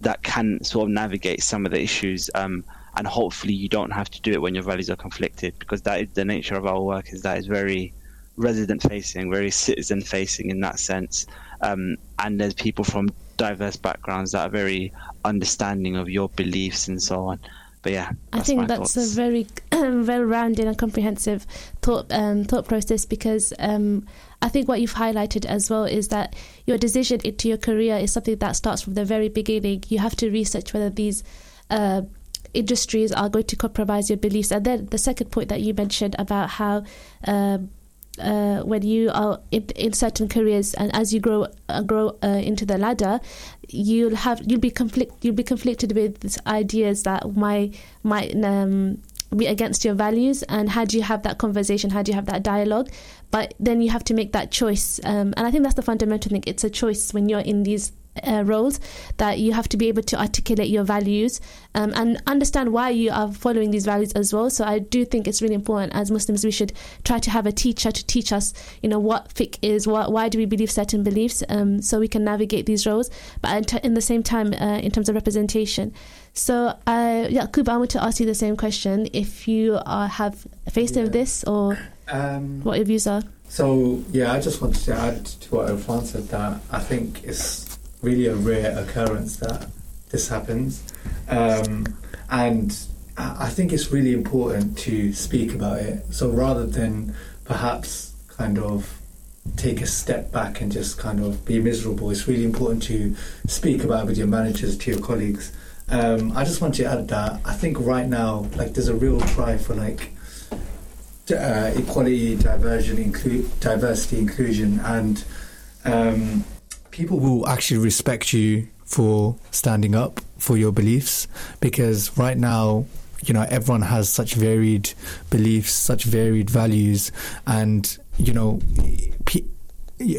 E: that can sort of navigate some of the issues. Um, and hopefully, you don't have to do it when your values are conflicted, because that is the nature of our work. Is that is very resident facing, very citizen facing in that sense. Um, and there's people from diverse backgrounds that are very understanding of your beliefs and so on. But yeah,
B: I think that's
E: thoughts.
B: a very <clears throat> well rounded and comprehensive thought um, thought process because um, I think what you've highlighted as well is that your decision into your career is something that starts from the very beginning. You have to research whether these uh, industries are going to compromise your beliefs, and then the second point that you mentioned about how. Um, uh, when you are in, in, certain careers and as you grow uh, grow uh, into the ladder, you'll have you'll be conflict you'll be conflicted with ideas that might might um, against your values. And how do you have that conversation? How do you have that dialogue? But then you have to make that choice. Um, and I think that's the fundamental thing. It's a choice when you're in these uh, roles that you have to be able to articulate your values um, and understand why you are following these values as well. So I do think it's really important as Muslims we should try to have a teacher to teach us, you know, what fiqh is, what, why do we believe certain beliefs, um, so we can navigate these roles. But in the same time, uh, in terms of representation. So, uh, Yakub, I want to ask you the same question. If you are, have faced yeah. this or um, what your views are.
D: So, yeah, I just wanted to add to what Irfan said that I think it's really a rare occurrence that this happens. Um, and I think it's really important to speak about it. So rather than perhaps kind of take a step back and just kind of be miserable, it's really important to speak about it with your managers, to your colleagues. Um, I just want to add that I think right now, like, there's a real drive for like uh, equality, diversion, inclu- diversity, inclusion, and um, people will actually respect you for standing up for your beliefs because right now you know everyone has such varied beliefs such varied values and you know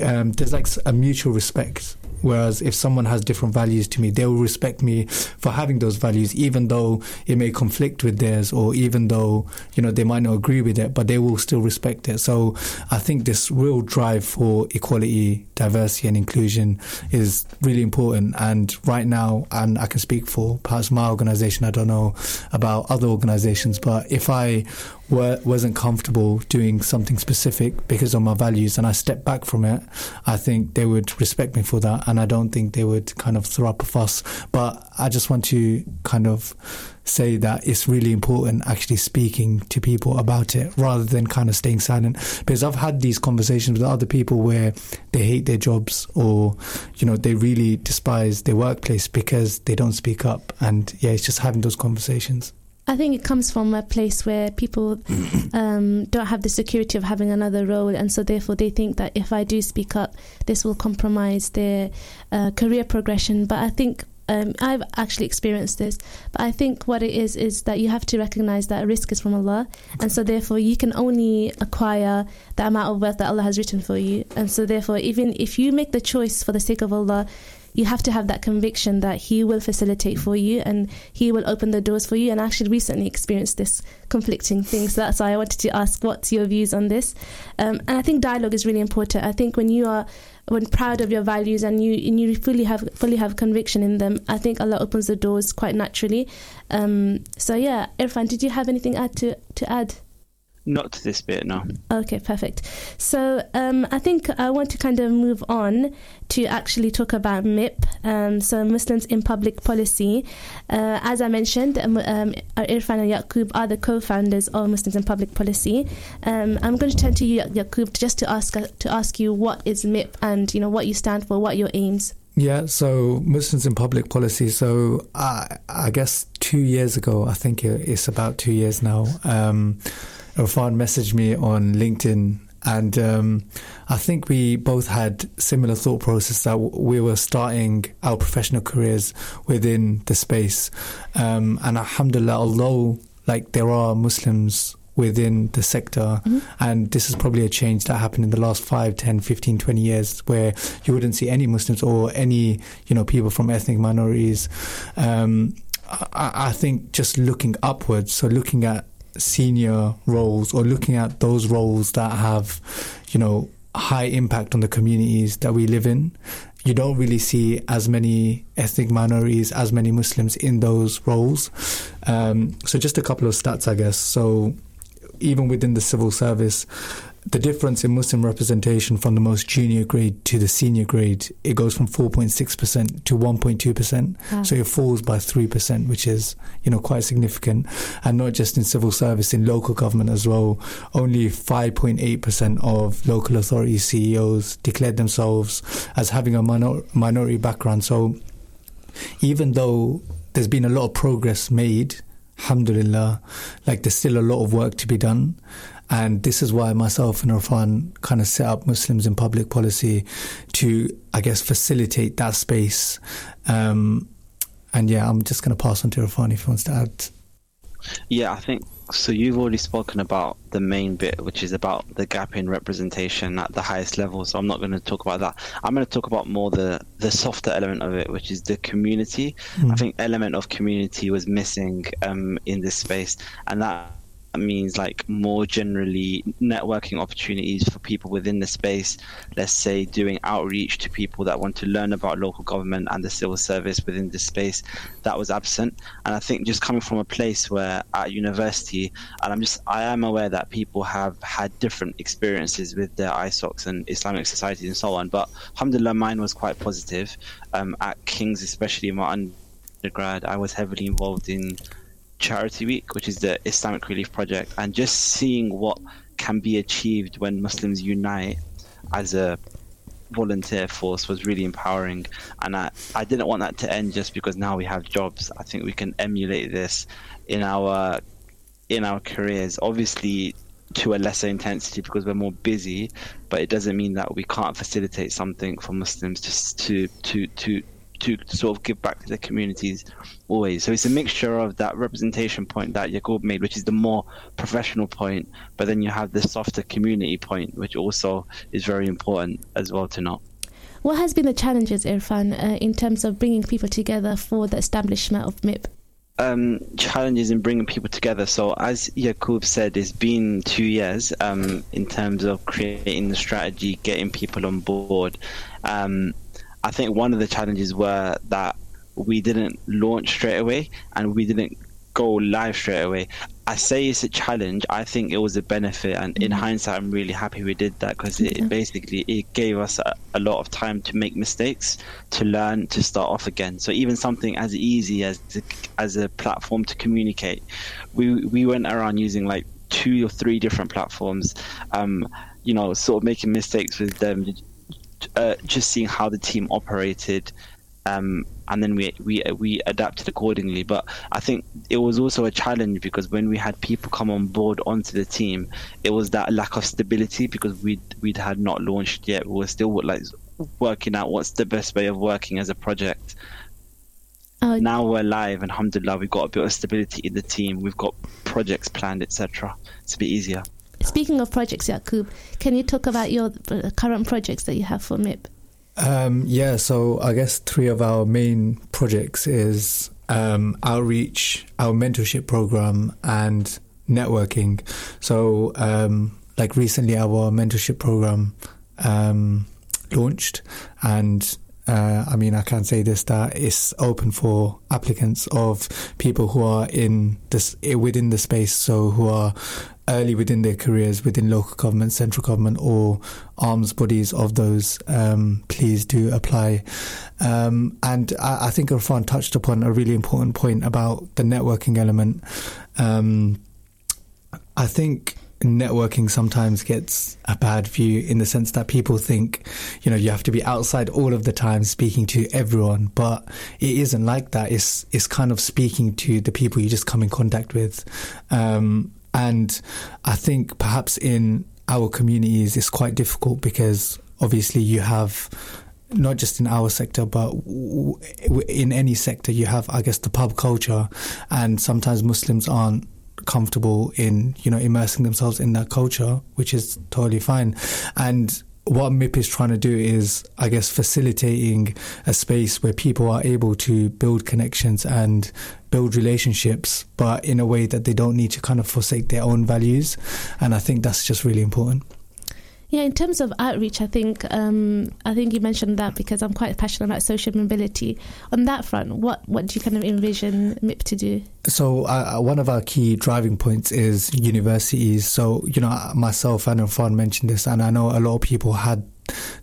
D: um, there's like a mutual respect Whereas if someone has different values to me, they will respect me for having those values, even though it may conflict with theirs, or even though you know they might not agree with it, but they will still respect it. So I think this real drive for equality, diversity, and inclusion is really important. And right now, and I can speak for perhaps my organization. I don't know about other organizations, but if I were, wasn't comfortable doing something specific because of my values and I stepped back from it, I think they would respect me for that. And I don't think they would kind of throw up a fuss. But I just want to kind of say that it's really important actually speaking to people about it rather than kind of staying silent. Because I've had these conversations with other people where they hate their jobs or, you know, they really despise their workplace because they don't speak up. And yeah, it's just having those conversations.
B: I think it comes from a place where people <laughs> um, don't have the security of having another role, and so therefore they think that if I do speak up, this will compromise their uh, career progression. But I think um, I've actually experienced this, but I think what it is is that you have to recognize that rizq is from Allah, and so therefore you can only acquire the amount of wealth that Allah has written for you, and so therefore even if you make the choice for the sake of Allah you have to have that conviction that He will facilitate for you and He will open the doors for you. And I actually recently experienced this conflicting thing. So that's why I wanted to ask what's your views on this. Um, and I think dialogue is really important. I think when you are when proud of your values and you and you fully have fully have conviction in them, I think Allah opens the doors quite naturally. Um, so yeah, Irfan, did you have anything add to to add?
E: Not to this bit, no.
B: Okay, perfect. So um, I think I want to kind of move on to actually talk about MIP, um, so Muslims in Public Policy. Uh, as I mentioned, um, um, Irfan and Yakub are the co-founders of Muslims in Public Policy. Um, I'm going to turn to you, Yakub, just to ask to ask you what is MIP and you know what you stand for, what your aims.
D: Yeah, so Muslims in public policy. So I, I guess two years ago, I think it's about two years now. Um, Irfan messaged me on LinkedIn, and um, I think we both had similar thought process that we were starting our professional careers within the space. Um, and Alhamdulillah, although like there are Muslims within the sector. Mm-hmm. And this is probably a change that happened in the last 5, 10, 15, 20 years where you wouldn't see any Muslims or any, you know, people from ethnic minorities. Um, I, I think just looking upwards, so looking at senior roles or looking at those roles that have, you know, high impact on the communities that we live in. You don't really see as many ethnic minorities, as many Muslims in those roles. Um, so, just a couple of stats, I guess. So, even within the civil service, the difference in Muslim representation from the most junior grade to the senior grade, it goes from 4.6% to 1.2%. Wow. So it falls by 3%, which is, you know, quite significant. And not just in civil service, in local government as well. Only 5.8% of local authority CEOs declared themselves as having a minor- minority background. So even though there's been a lot of progress made, alhamdulillah, like there's still a lot of work to be done. And this is why myself and Irfan kind of set up Muslims in public policy to, I guess, facilitate that space. Um, and yeah, I'm just going to pass on to Irfan if he wants to add.
E: Yeah, I think so. You've already spoken about the main bit, which is about the gap in representation at the highest level. So I'm not going to talk about that. I'm going to talk about more the the softer element of it, which is the community. Mm. I think element of community was missing um, in this space, and that means like more generally networking opportunities for people within the space. Let's say doing outreach to people that want to learn about local government and the civil service within the space. That was absent, and I think just coming from a place where at university, and I'm just I am aware that people have had different experiences with their ISOCs and Islamic societies and so on. But alhamdulillah, mine was quite positive. Um, at King's, especially in my undergrad, I was heavily involved in Charity Week, which is the Islamic Relief Project, and just seeing what can be achieved when Muslims unite as a volunteer force was really empowering. And I, I didn't want that to end just because now we have jobs. I think we can emulate this in our in our careers. Obviously, to a lesser intensity because we're more busy, but it doesn't mean that we can't facilitate something for Muslims just to to to to sort of give back to the communities always. So it's a mixture of that representation point that Yakub made, which is the more professional point, but then you have the softer community point, which also is very important as well to note.
B: What has been the challenges, Irfan, uh, in terms of bringing people together for the establishment of MIP?
E: Um, challenges in bringing people together. So, as Yakub said, it's been two years um, in terms of creating the strategy, getting people on board. Um, I think one of the challenges were that we didn't launch straight away and we didn't go live straight away. I say it's a challenge. I think it was a benefit, and in mm-hmm. hindsight, I'm really happy we did that because it basically it gave us a, a, lot of time to make mistakes, to learn, to start off again. So even something as easy as to, as a platform to communicate, we we went around using like two or three different platforms, um, you know, sort of making mistakes with them, uh, just seeing how the team operated, um, and then we we we adapted accordingly. But I think it was also a challenge because when we had people come on board onto the team, it was that lack of stability because we we'd had not launched yet. We were still like working out what's the best way of working as a project. Uh, now we're live, and alhamdulillah, we've got a bit of stability in the team. We've got projects planned, etc. It's a bit easier.
B: Speaking of projects, Yakub, can you talk about your current projects that you have for MIP?
D: Um, yeah, so I guess three of our main projects is um, outreach, our mentorship program, and networking. So, um, like recently, our mentorship program um, launched, and uh, I mean, I can say this that it's open for applicants of people who are in this within the space, so who are early within their careers within local government, central government, or arms bodies of those. Um, please do apply. Um, and I, I, think Irfan touched upon a really important point about the networking element. Um, I think networking sometimes gets a bad view in the sense that people think, you know, you have to be outside all of the time speaking to everyone, but it isn't like that. It's it's kind of speaking to the people you just come in contact with, um, and I think perhaps in our communities it's quite difficult because obviously you have not just in our sector, but in any sector, you have, I guess, the pub culture, and sometimes Muslims aren't comfortable in you know immersing themselves in that culture, which is totally fine. And what MIP is trying to do is, I guess, facilitating a space where people are able to build connections and build relationships, but in a way that they don't need to kind of forsake their own values. And I think that's just really important.
B: Yeah, in terms of outreach, I think um, I think you mentioned that because I'm quite passionate about social mobility. On that front, what what do you kind of envision MIP to do?
D: So uh, one of our key driving points is universities. So you know, myself and Irfan mentioned this, and I know a lot of people had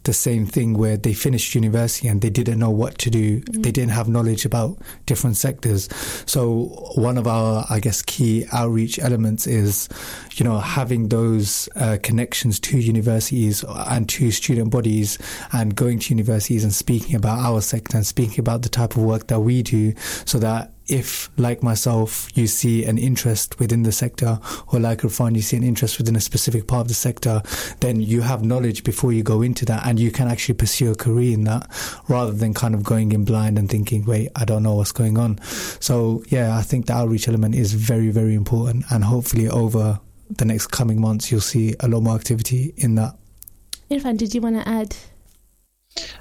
D: the same thing where they finished university and they didn't know what to do. Mm. They didn't have knowledge about different sectors. So one of our, I guess, key outreach elements is, you know, having those uh, connections to universities and to student bodies and going to universities and speaking about our sector and speaking about the type of work that we do so that if, like myself, you see an interest within the sector, or like Irfan, you see an interest within a specific part of the sector, then you have knowledge before you go into that, and you can actually pursue a career in that, rather than kind of going in blind and thinking, "Wait, I don't know what's going on." So, yeah, I think the outreach element is very, very important, and hopefully over the next coming months, you'll see a lot more activity in that.
B: Irfan, did you want to add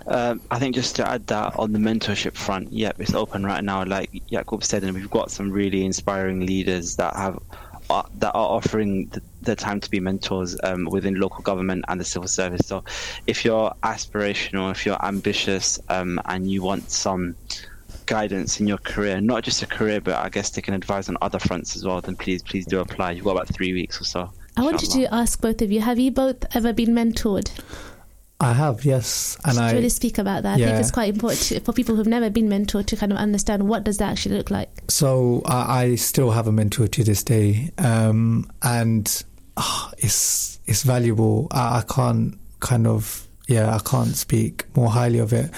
E: um, I think just to add that on the mentorship front, yep, it's open right now. Like Yakub said, and we've got some really inspiring leaders that have uh, that are offering the, the, time to be mentors um, within local government and the civil service. So, if you're aspirational, if you're ambitious, um, and you want some guidance in your career, not just a career, but I guess taking advice on other fronts as well, then please, please do apply. You've got about three weeks or so.
B: I wanted to ask both of you: Have you both ever been mentored?
D: I have, yes,
B: and I really speak about that. Yeah. I think it's quite important for people who've never been mentored to kind of understand what does that actually look like.
D: So I, I still have a mentor to this day, um, and oh, it's it's valuable. I, I, can't kind of yeah, I can't speak more highly of it.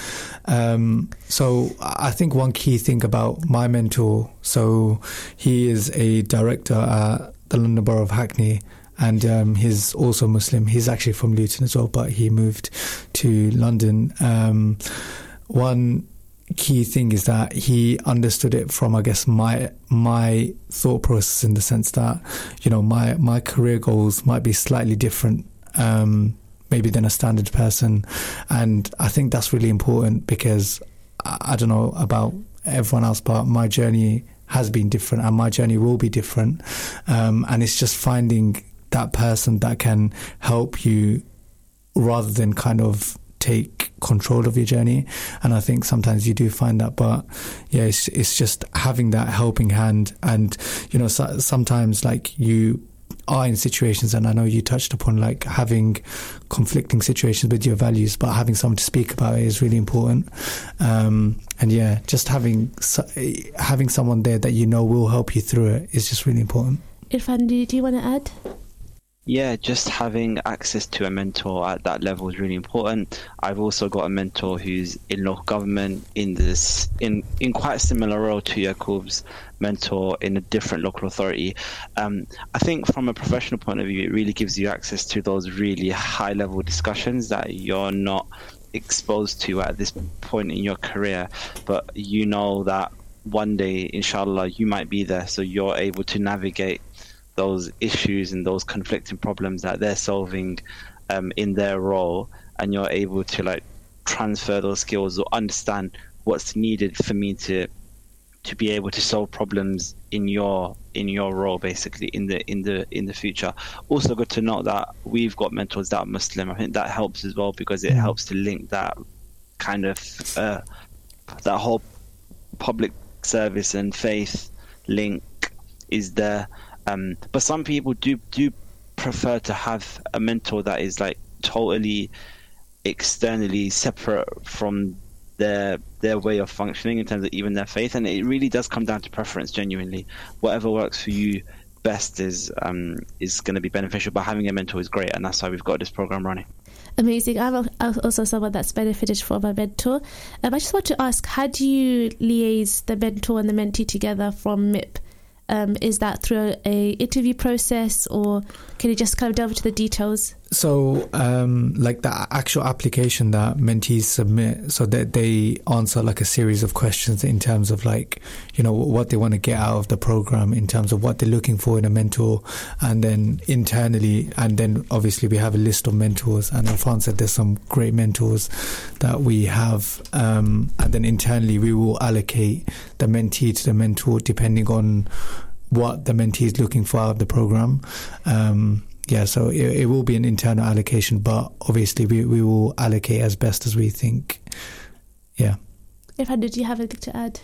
D: Um, so I think one key thing about my mentor, so he is a director at the London Borough of Hackney and um, he's also Muslim. He's actually from Luton as well, but he moved to London. Um, one key thing is that he understood it from, I guess, my my thought process in the sense that you know my my career goals might be slightly different. Um, maybe than a standard person and I think that's really important because I, I don't know about everyone else but my journey has been different and my journey will be different um, and it's just finding that person that can help you rather than kind of take control of your journey. And I think sometimes you do find that, but yeah, it's, it's just having that helping hand. And, you know, so, sometimes like you are in situations, and I know you touched upon like having conflicting situations with your values, but having someone to speak about it is really important. Um, and yeah, just having having someone there that you know will help you through it is just really important.
B: Irfan, do, do you want to add?
E: Yeah, just having access to a mentor at that level is really important. I've also got a mentor who's in local government in this in in quite a similar role to Yakub's mentor in a different local authority. Um, I think from a professional point of view, it really gives you access to those really high level discussions that you're not exposed to at this point in your career, but you know that one day, inshallah, you might be there, so you're able to navigate those issues and those conflicting problems that they're solving um, in their role, and you're able to like transfer those skills or understand what's needed for me to to be able to solve problems in your in your role basically in the in the in the future. Also good to note that we've got mentors that are muslim. I think that helps as well because it helps to link that kind of uh, that whole public service and faith link is there. Um, but some people do do prefer to have a mentor that is like totally externally separate from their their way of functioning in terms of even their faith and it really does come down to preference genuinely whatever works for you best is um, is going to be beneficial but having a mentor is great and that's why we've got this program running
B: Amazing. I'm also someone that's benefited from a mentor. Um, I just want to ask, how do you liaise the mentor and the mentee together from MIP? Um, is that through a interview process, or can you just kind of delve into the details?
D: So, um, like the actual application that mentees submit, so that they answer like a series of questions in terms of like, you know, what they want to get out of the program, in terms of what they're looking for in a mentor, and then internally, and then obviously we have a list of mentors, and Irfan said there's some great mentors that we have, um, and then internally we will allocate the mentee to the mentor depending on what the mentee is looking for out of the program. Um, yeah, so it, it, will be an internal allocation, but obviously we, we will allocate as best as we think. Yeah.
B: Irfan, did you have anything to add?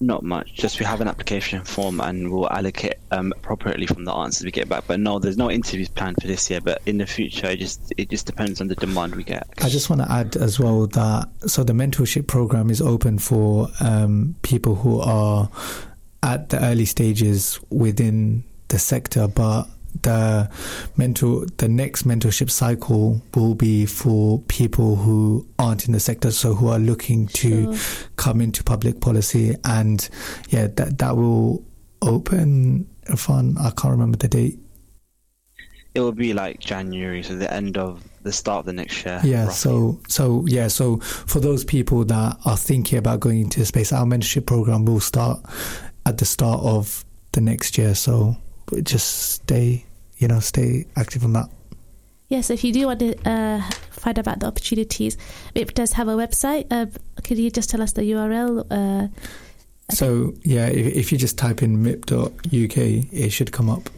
E: Not much. Just we have an application form and we'll allocate um, appropriately from the answers we get back. But no, there's no interviews planned for this year. But in the future, it just it just depends on the demand we get.
D: I just want to add as well that so the mentorship program is open for um, people who are at the early stages within the sector, but the mentor the next mentorship cycle will be for people who aren't in the sector so who are looking to sure. come into public policy and yeah that that will open fun i can't remember the date
E: it will be like january so the end of the start of the next year
D: yeah roughly. so so yeah so for those people that are thinking about going into the space our mentorship program will start at the start of the next year so just stay, you know, stay active on that.
B: Yes, if you do want to uh, find out about the opportunities, it does have a website. Uh, could you just tell us the URL? Uh,
D: so, yeah, if, if, you just type in mip.uk, it should come up.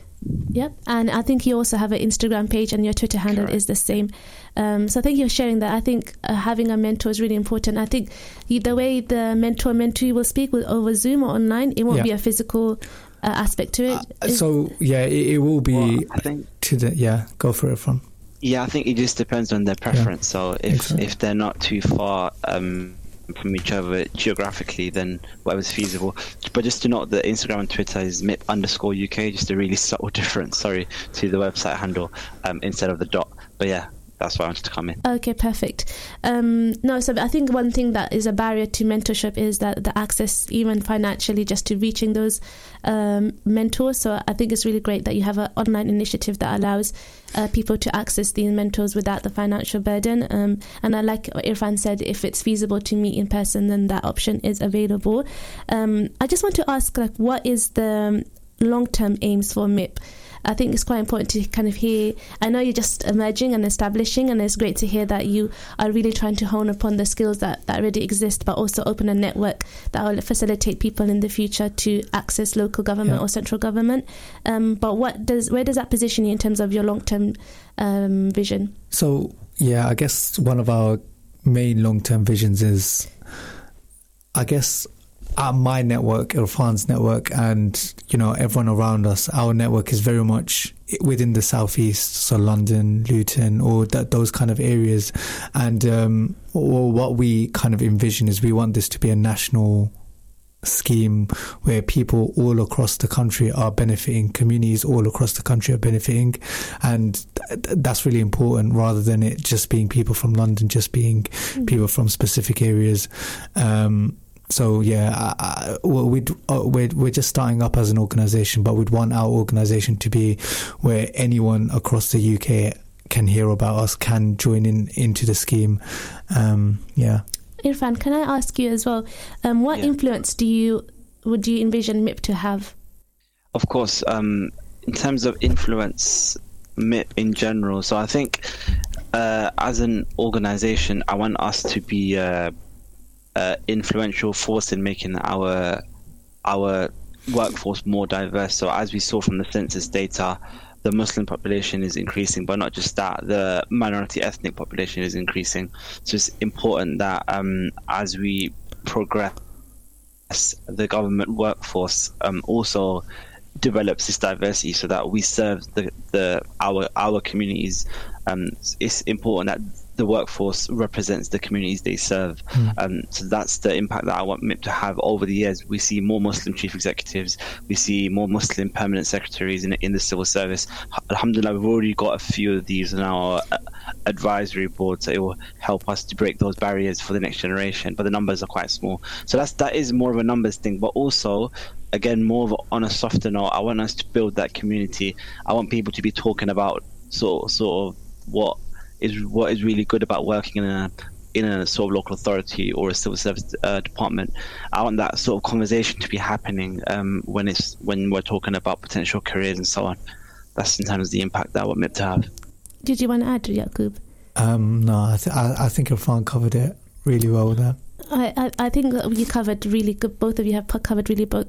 B: Yep, and I think you also have an Instagram page, and your Twitter handle Correct. is the same. Um, so thank you for sharing that. I think uh, having a mentor is really important. I think the way the mentor mentee will speak with over Zoom or online, it won't yeah. be a physical uh, aspect to it.
D: Uh, so yeah, it, it will be. Well, I think to the yeah, go for it from.
E: Yeah, I think it just depends on their preference. Yeah, so if exactly. if they're not too far um, from each other geographically, then whatever's feasible. But just to note that Instagram and Twitter is MIP underscore UK, just a really subtle <laughs> difference. Sorry to the website handle um, instead of the dot. But yeah, that's why I wanted to come in.
B: Okay, perfect. Um, no, so I think one thing that is a barrier to mentorship is that the access, even financially, just to reaching those um, mentors. So I think it's really great that you have an online initiative that allows uh, people to access these mentors without the financial burden. Um, and I like what Irfan said, if it's feasible to meet in person, then that option is available. Um, I just want to ask, like, what is the long-term aims for MIP? I think it's quite important to kind of hear. I know you're just emerging and establishing, and it's great to hear that you are really trying to hone upon the skills that, that already exist, but also open a network that will facilitate people in the future to access local government yeah. or central government. Um, but what does where does that position you in terms of your long term um, vision?
D: So yeah, I guess one of our main long term visions is, I guess at my network, Irfan's network, and you know everyone around us, our network is very much within the southeast, so London, Luton, or that, those kind of areas. And um, what we kind of envision is we want this to be a national scheme where people all across the country are benefiting, communities all across the country are benefiting, and th- that's really important rather than it just being people from London, just being mm-hmm. people from specific areas. Um, so yeah, I, I, we'd, uh, we're we're just starting up as an organisation, but we'd want our organisation to be where anyone across the UK can hear about us, can join in into the scheme. Um, yeah.
B: Irfan, can I ask you as well? Um, what yeah. influence do you would you envision MIP to have?
E: Of course, um, in terms of influence, MIP in general. So I think uh, as an organisation, I want us to be. Uh, uh, influential force in making our our workforce more diverse. So as we saw from the census data, the Muslim population is increasing, but not just that, the minority ethnic population is increasing. So it's important that um, as we progress, the government workforce um, also develops this diversity so that we serve the, the our our communities. Um, it's important that the workforce represents the communities they serve. Mm. Um, so that's the impact that I want MIP to have over the years. We see more Muslim chief executives, we see more Muslim permanent secretaries in, in the civil service. Alhamdulillah, we've already got a few of these in our uh, advisory board, so it will help us to break those barriers for the next generation. But the numbers are quite small, so that's that is more of a numbers thing. But also, again, more of on a softer note, I want us to build that community. I want people to be talking about sort sort of what is what is really good about working in a in a sort of local authority or a civil service uh, department. I want that sort of conversation to be happening um, when it's when we're talking about potential careers and so on. That's sometimes the impact that I want MIP to have.
B: Did you want to add, Yakub?
D: Um, no, I, th- I, I think Irfan covered it really well there.
B: I, I, I think you covered really good. Both of you have covered really both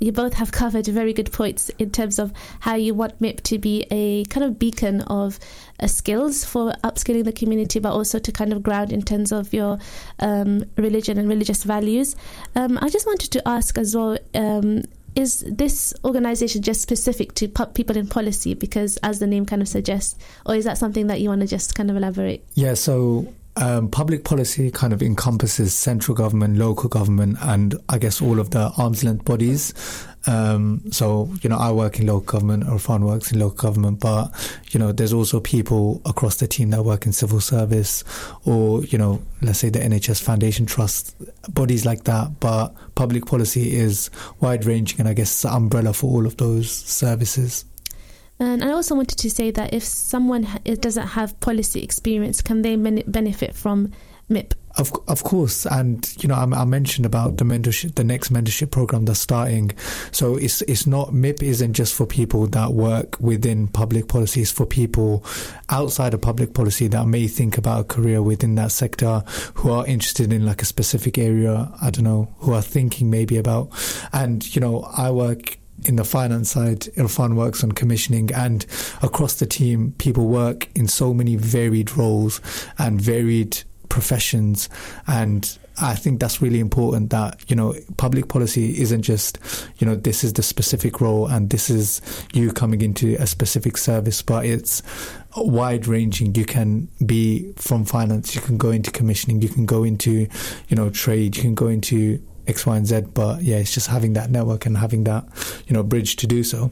B: you both have covered very good points in terms of how you want MIP to be a kind of beacon of uh, skills for upskilling the community, but also to kind of ground in terms of your um, religion and religious values. Um, I just wanted to ask as well. Um, is this organization just specific to people in policy because as the name kind of suggests or is that something that you want to just kind of elaborate
D: yeah so um, public policy kind of encompasses central government, local government, and I guess all of the arm's length bodies. Um, so, you know, I work in local government, or Irfan works in local government, but, you know, there's also people across the team that work in civil service or, you know, let's say the NHS Foundation Trust, bodies like that. But public policy is wide ranging and I guess umbrella for all of those services.
B: And I also wanted to say that if someone doesn't have policy experience, can they benefit from MIP?
D: Of, of course, and you know I, I, mentioned about the mentorship, the next mentorship program that's starting. So it's it's not MIP isn't just for people that work within public policy. It's for people outside of public policy that may think about a career within that sector, who are interested in like a specific area. I don't know, who are thinking maybe about, and you know I work in the finance side, Irfan works on commissioning, and across the team, people work in so many varied roles and varied professions. And I think that's really important that, you know, public policy isn't just, you know, this is the specific role and this is you coming into a specific service, but it's wide ranging. You can be from finance, you can go into commissioning, you can go into, you know, trade, you can go into X, Y, and Z. But yeah, it's just having that network and having that, you know, bridge to do so.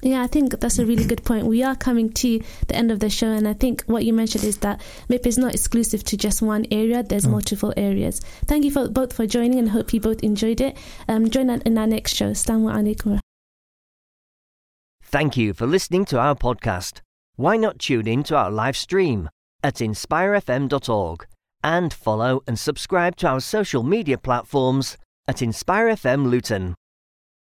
B: Yeah, I think that's a really good point. We are coming to the end of the show, and I think what you mentioned is that MIP is not exclusive to just one area. There's mm. multiple areas. Thank you for both for joining, and hope you both enjoyed it. Um, join us in our next show. Assalamu alaikum.
A: Thank you for listening to our podcast. Why not tune in to our live stream at inspirefm.org and follow and subscribe to our social media platforms at Inspire FM Luton.